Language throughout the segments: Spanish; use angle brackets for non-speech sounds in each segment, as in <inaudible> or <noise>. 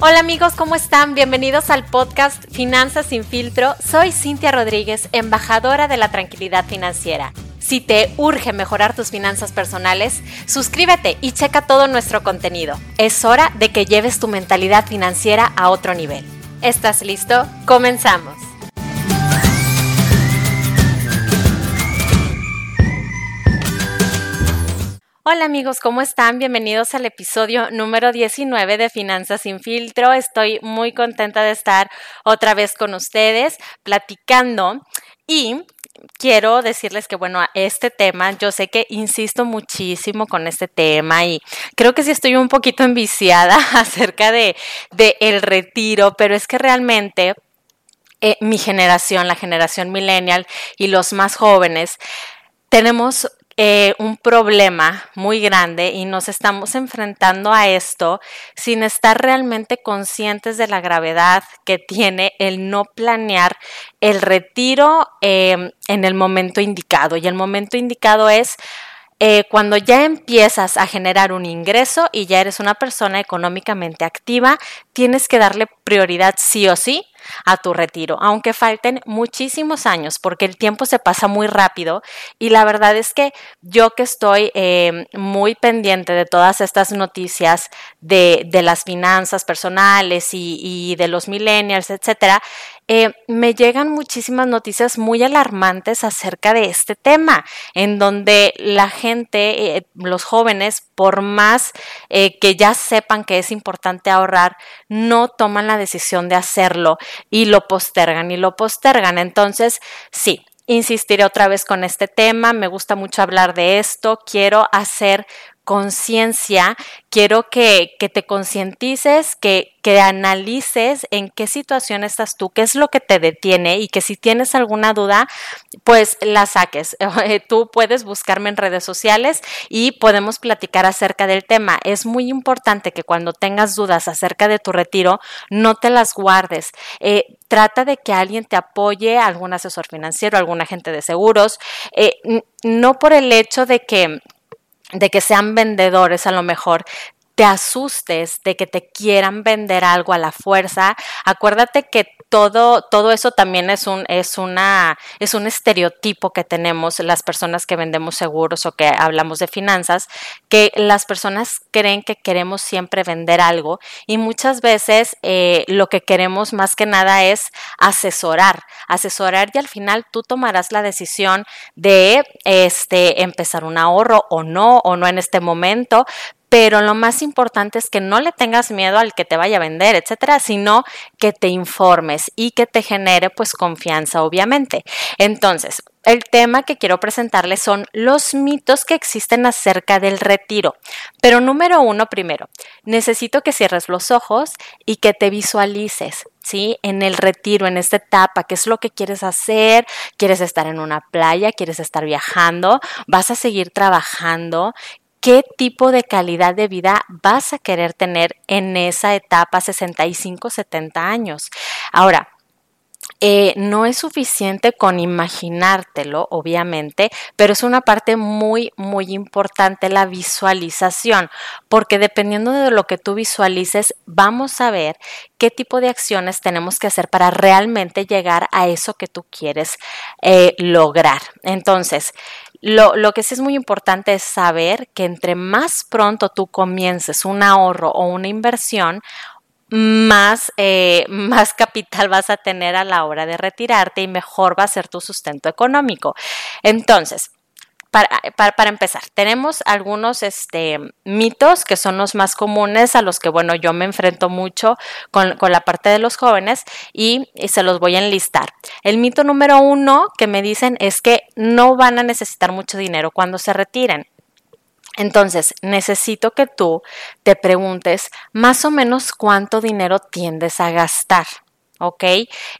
Hola amigos, ¿cómo están? Bienvenidos al podcast Finanzas sin filtro. Soy Cintia Rodríguez, embajadora de la tranquilidad financiera. Si te urge mejorar tus finanzas personales, suscríbete y checa todo nuestro contenido. Es hora de que lleves tu mentalidad financiera a otro nivel. ¿Estás listo? Comenzamos. Hola amigos, ¿cómo están? Bienvenidos al episodio número 19 de Finanzas sin filtro. Estoy muy contenta de estar otra vez con ustedes platicando y quiero decirles que, bueno, este tema, yo sé que insisto muchísimo con este tema y creo que sí estoy un poquito enviciada <laughs> acerca de, el retiro, pero es que realmente eh, mi generación, la generación millennial y los más jóvenes, tenemos eh, un problema muy grande y nos estamos enfrentando a esto sin estar realmente conscientes de la gravedad que tiene el no planear el retiro em, en el momento indicado. Y el momento indicado es eh, cuando ya empiezas a generar un ingreso y ya eres una persona económicamente activa, tienes que darle prioridad sí o sí a tu retiro, aunque falten muchísimos años, porque el tiempo se pasa muy rápido. Y la verdad es que yo que estoy eh, muy pendiente de todas estas noticias de, de las finanzas personales y, y, de los millennials, etcétera, eh, me llegan muchísimas noticias muy alarmantes acerca de este tema, en donde la gente, eh, los jóvenes, por más que ya sepan que es importante ahorrar, no toman la decisión de hacerlo y lo postergan y lo postergan. Entonces, sí, insistiré otra vez con este tema, me gusta mucho hablar de esto, quiero hacer conciencia, quiero que, que te concientices, que, que analices en qué situación estás tú, qué es lo que te detiene y que si tienes alguna duda, pues la saques. <laughs> Tú puedes buscarme en redes sociales y podemos platicar acerca del tema. Es muy importante que cuando tengas dudas acerca de tu retiro, no te las guardes. Eh, trata de que alguien te apoye, algún asesor financiero, algún agente de seguros, eh, no por el hecho de que de que sean vendedores a lo mejor, te asustes de que te quieran vender algo a la fuerza. Acuérdate que todo, todo eso también es un, es una, es un estereotipo que tenemos las personas que vendemos seguros o que hablamos de finanzas, que las personas creen que queremos siempre vender algo y muchas veces eh, lo que queremos más que nada es asesorar, asesorar y al final tú tomarás la decisión de este, empezar un ahorro o no, o no en este momento, pero lo más importante es que no le tengas miedo al que te vaya a vender, etcétera, sino que te informes y que te genere pues confianza, obviamente. Entonces, el tema que quiero presentarles son los mitos que existen acerca del retiro. Pero número uno, primero, necesito que cierres los ojos y que te visualices. ¿Sí? En el retiro, en esta etapa, ¿qué es lo que quieres hacer? ¿Quieres estar en una playa? ¿Quieres estar viajando? ¿Vas a seguir trabajando? Qué tipo de calidad de vida vas a querer tener en esa etapa 65-70 años. Ahora, eh, no es suficiente con imaginártelo, obviamente, pero es una parte muy, muy importante la visualización, porque dependiendo de lo que tú visualices, vamos a ver qué tipo de acciones tenemos que hacer para realmente llegar a eso que tú quieres eh, lograr. Entonces, lo, lo, que sí es muy importante es saber que entre más pronto tú comiences un ahorro o una inversión, más, eh, <laughs> más capital vas a tener a la hora de retirarte y mejor va a ser tu sustento económico. Entonces, para, para, empezar, tenemos algunos este, mitos que son los más comunes a los que, bueno, yo me enfrento mucho con, la parte de los jóvenes y, se los voy a enlistar. El mito número uno que me dicen es que no van a necesitar mucho dinero cuando se retiren. Entonces, necesito que tú te preguntes más o menos cuánto dinero tiendes a gastar. ¿Ok?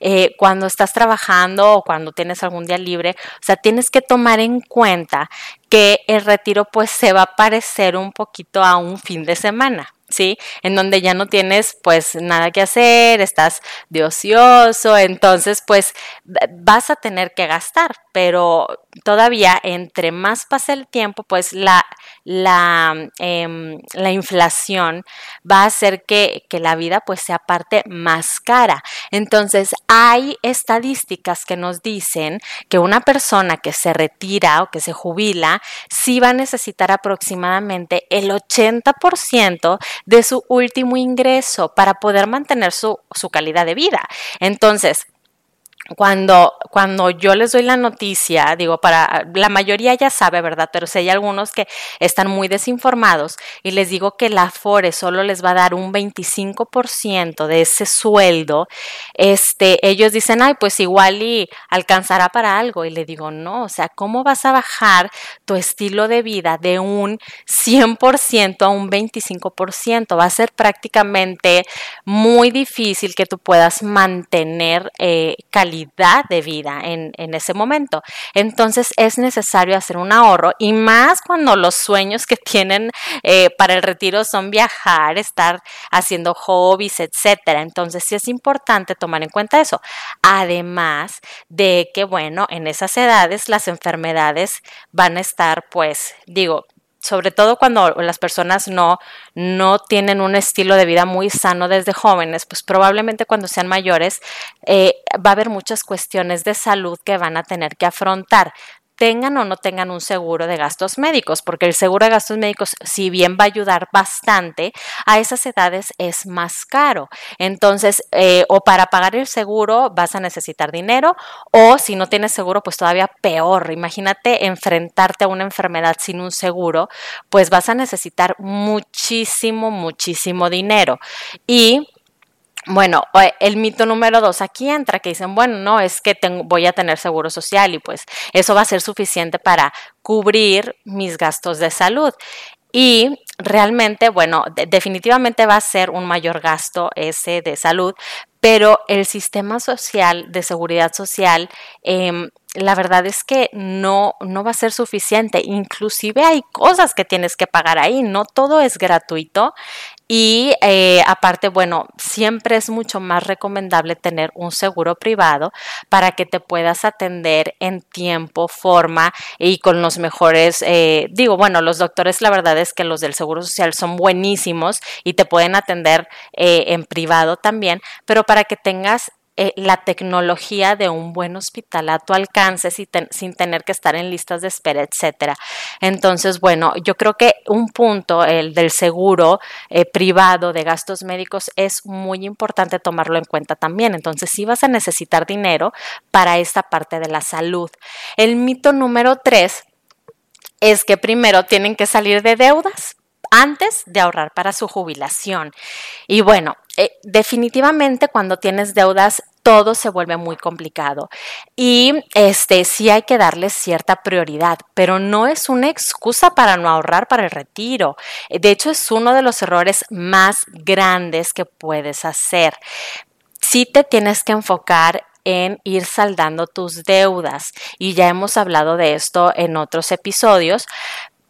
Eh, cuando estás trabajando o cuando tienes algún día libre, o sea, tienes que tomar en cuenta que el retiro pues se va a parecer un poquito a un fin de semana, ¿sí? En donde ya no tienes pues nada que hacer, estás de ocioso, entonces pues vas a tener que gastar, pero todavía entre más pase el tiempo, pues la, la, em, la inflación va a hacer que, que la vida pues sea parte más cara. Entonces hay estadísticas que nos dicen que una persona que se retira o que se jubila sí va a necesitar aproximadamente el 80% de su último ingreso para poder mantener su, su calidad de vida. Entonces, cuando, cuando yo les doy la noticia, digo, para la mayoría ya sabe, ¿verdad? Pero si hay algunos que están muy desinformados y les digo que la FORE solo les va a dar un 25% de ese sueldo, este, ellos dicen, ay, pues igual y alcanzará para algo. Y le digo, no, o sea, ¿cómo vas a bajar tu estilo de vida de un 100% a un 25%? Va a ser prácticamente muy difícil que tú puedas mantener eh, calidad de vida en, ese momento. Entonces es necesario hacer un ahorro y más cuando los sueños que tienen eh, para el retiro son viajar, estar haciendo hobbies, etcétera. Entonces sí es importante tomar en cuenta eso. Además de que, bueno, en esas edades las enfermedades van a estar, pues, digo, sobre todo cuando las personas no, no tienen un estilo de vida muy sano desde jóvenes, pues probablemente cuando sean mayores eh, va a haber muchas cuestiones de salud que van a tener que afrontar tengan o no tengan un seguro de gastos médicos, porque el seguro de gastos médicos, si bien va a ayudar bastante, a esas edades es más caro. Entonces, eh, o para pagar el seguro vas a necesitar dinero, o si no tienes seguro, pues todavía peor. Imagínate enfrentarte a una enfermedad sin un seguro, pues vas a necesitar muchísimo, muchísimo dinero. Y bueno, el mito número dos aquí entra, que dicen, bueno, no, es que tengo, voy a tener seguro social y pues eso va a ser suficiente para cubrir mis gastos de salud. Y realmente, bueno, definitivamente va a ser un mayor gasto ese de salud, pero el sistema social de seguridad social, em, la verdad es que no, no va a ser suficiente. Inclusive hay cosas que tienes que pagar ahí, no todo es gratuito. Y eh, aparte, bueno, siempre es mucho más recomendable tener un seguro privado para que te puedas atender en tiempo, forma y con los mejores, eh, digo, bueno, los doctores la verdad es que los del Seguro Social son buenísimos y te pueden atender eh, en privado también, pero para que tengas eh, la tecnología de un buen hospital a tu alcance sin, tener que estar en listas de espera, etcétera. Entonces, bueno, yo creo que un punto, el del seguro eh, privado de gastos médicos, es muy importante tomarlo en cuenta también. Entonces, sí vas a necesitar dinero para esta parte de la salud. El mito número tres es que primero tienen que salir de deudas antes de ahorrar para su jubilación. Y bueno, eh, definitivamente cuando tienes deudas todo se vuelve muy complicado y este sí hay que darle cierta prioridad, pero no es una excusa para no ahorrar para el retiro. De hecho es uno de los errores más grandes que puedes hacer. Sí te tienes que enfocar en ir saldando tus deudas y ya hemos hablado de esto en otros episodios,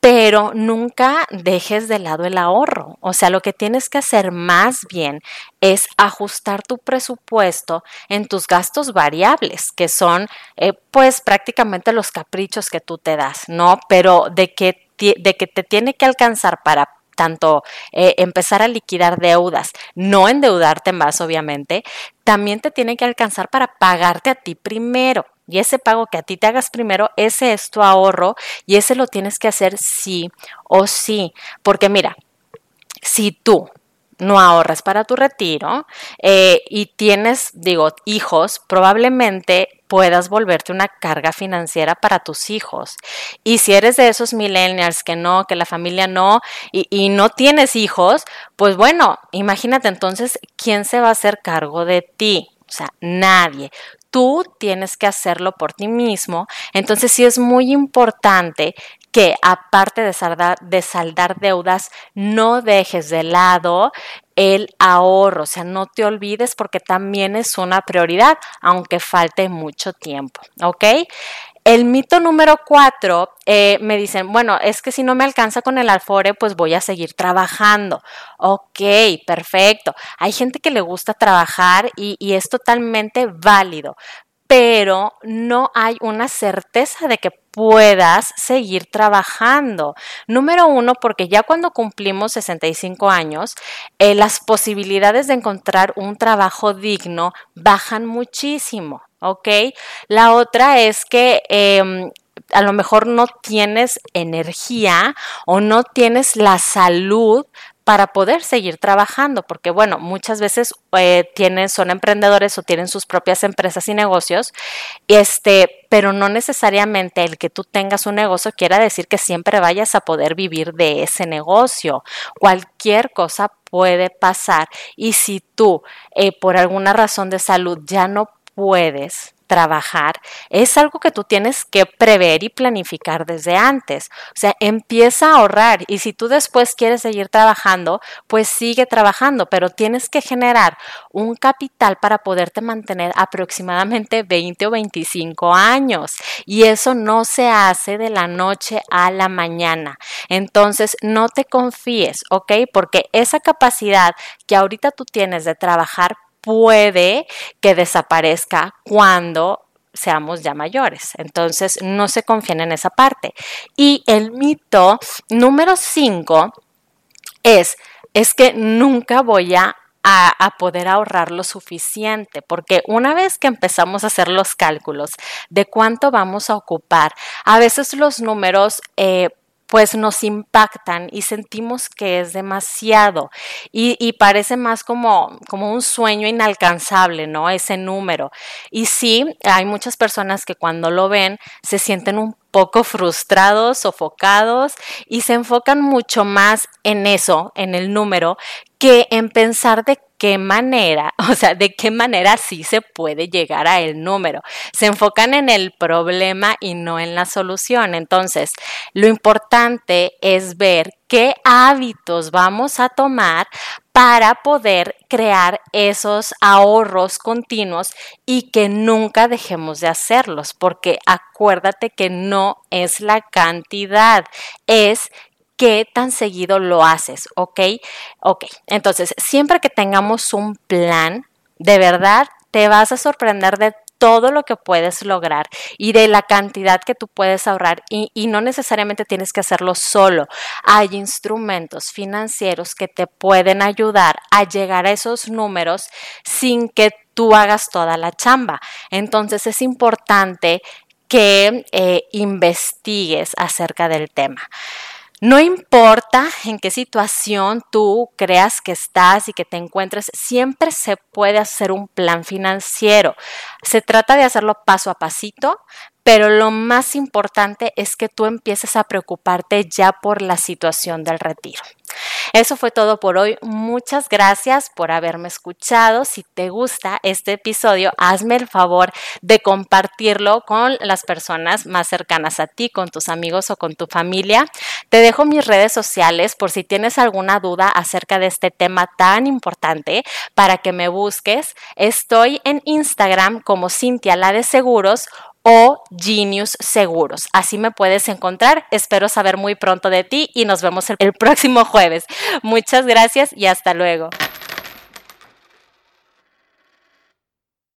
pero nunca dejes de lado el ahorro. O sea, lo que tienes que hacer más bien es ajustar tu presupuesto en tus gastos variables, que son eh, pues prácticamente los caprichos que tú te das, ¿no? Pero de que, de que te tiene que alcanzar para tanto eh, empezar a liquidar deudas, no endeudarte más, obviamente, también te tiene que alcanzar para pagarte a ti primero. Y ese pago que a ti te hagas primero, ese es tu ahorro y ese lo tienes que hacer sí o sí. Porque mira, si tú no ahorras para tu retiro eh, y tienes, digo, hijos, probablemente puedas volverte una carga financiera para tus hijos. Y si eres de esos millennials que no, que la familia no, y, y, no tienes hijos, pues bueno, imagínate entonces quién se va a hacer cargo de ti. O sea, nadie tú tienes que hacerlo por ti mismo. Entonces sí es muy importante que aparte de saldar, de saldar deudas, no dejes de lado el ahorro, o sea, no te olvides porque también es una prioridad, aunque falte mucho tiempo, ¿ok? El mito número cuatro, eh, me dicen, bueno, es que si no me alcanza con el alfore, pues voy a seguir trabajando. Ok, perfecto. Hay gente que le gusta trabajar y, es totalmente válido, pero no hay una certeza de que puedas seguir trabajando. Número uno, porque ya cuando cumplimos 65 años, eh, las posibilidades de encontrar un trabajo digno bajan muchísimo, ¿ok? La otra es que... Em, a lo mejor no tienes energía o no tienes la salud para poder seguir trabajando, porque bueno, muchas veces eh, tienen, son emprendedores o tienen sus propias empresas y negocios, este, pero no necesariamente el que tú tengas un negocio quiera decir que siempre vayas a poder vivir de ese negocio. Cualquier cosa puede pasar y si tú eh, por alguna razón de salud ya no puedes trabajar es algo que tú tienes que prever y planificar desde antes. O sea, empieza a ahorrar y si tú después quieres seguir trabajando, pues sigue trabajando, pero tienes que generar un capital para poderte mantener aproximadamente <laughs> 20 o 25 años y eso no se hace de la noche a la mañana. Entonces, no te confíes, ¿ok? Porque esa capacidad que ahorita tú tienes de trabajar puede que desaparezca cuando seamos ya mayores. Entonces, no se confíen en esa parte. Y el mito número cinco es, es que nunca voy a a, poder ahorrar lo suficiente, porque una vez que empezamos a hacer los cálculos de cuánto vamos a ocupar, a veces los números eh, pues nos impactan y sentimos que es demasiado y, parece más como, como un sueño inalcanzable, ¿no? Ese número. Y sí, hay muchas personas que cuando lo ven se sienten un poco frustrados, sofocados y se enfocan mucho más en eso, en el número, que en pensar de qué manera, <laughs> o sea, de qué manera sí se puede llegar a el número. Se enfocan en el problema y no en la solución. Entonces, lo importante es ver qué hábitos vamos a tomar para poder crear esos ahorros continuos y que nunca dejemos de hacerlos, porque acuérdate que no es la cantidad, es qué tan seguido lo haces, ¿ok? Ok, entonces, siempre que tengamos un plan, de verdad te vas a sorprender de todo lo que puedes lograr y de la cantidad que tú puedes ahorrar y, no necesariamente tienes que hacerlo solo. Hay instrumentos financieros que te pueden ayudar a llegar a esos números sin que tú hagas toda la chamba. Entonces es importante que eh, investigues acerca del tema. No importa en qué situación tú creas que estás y que te encuentres, siempre se puede hacer un plan financiero. Se trata de hacerlo paso a pasito, pero lo más importante es que tú empieces a preocuparte ya por la situación del retiro. Eso fue todo por hoy. Muchas gracias por haberme escuchado. Si te gusta este episodio, hazme el favor de compartirlo con las personas más cercanas a ti, con tus amigos o con tu familia. Te dejo mis redes sociales por si tienes alguna duda acerca de este tema tan importante para que me busques. Estoy en Instagram como Cintia la de Seguros o Genius Seguros. Así me puedes encontrar. Espero saber muy pronto de ti y nos vemos el próximo jueves. Muchas gracias y hasta luego.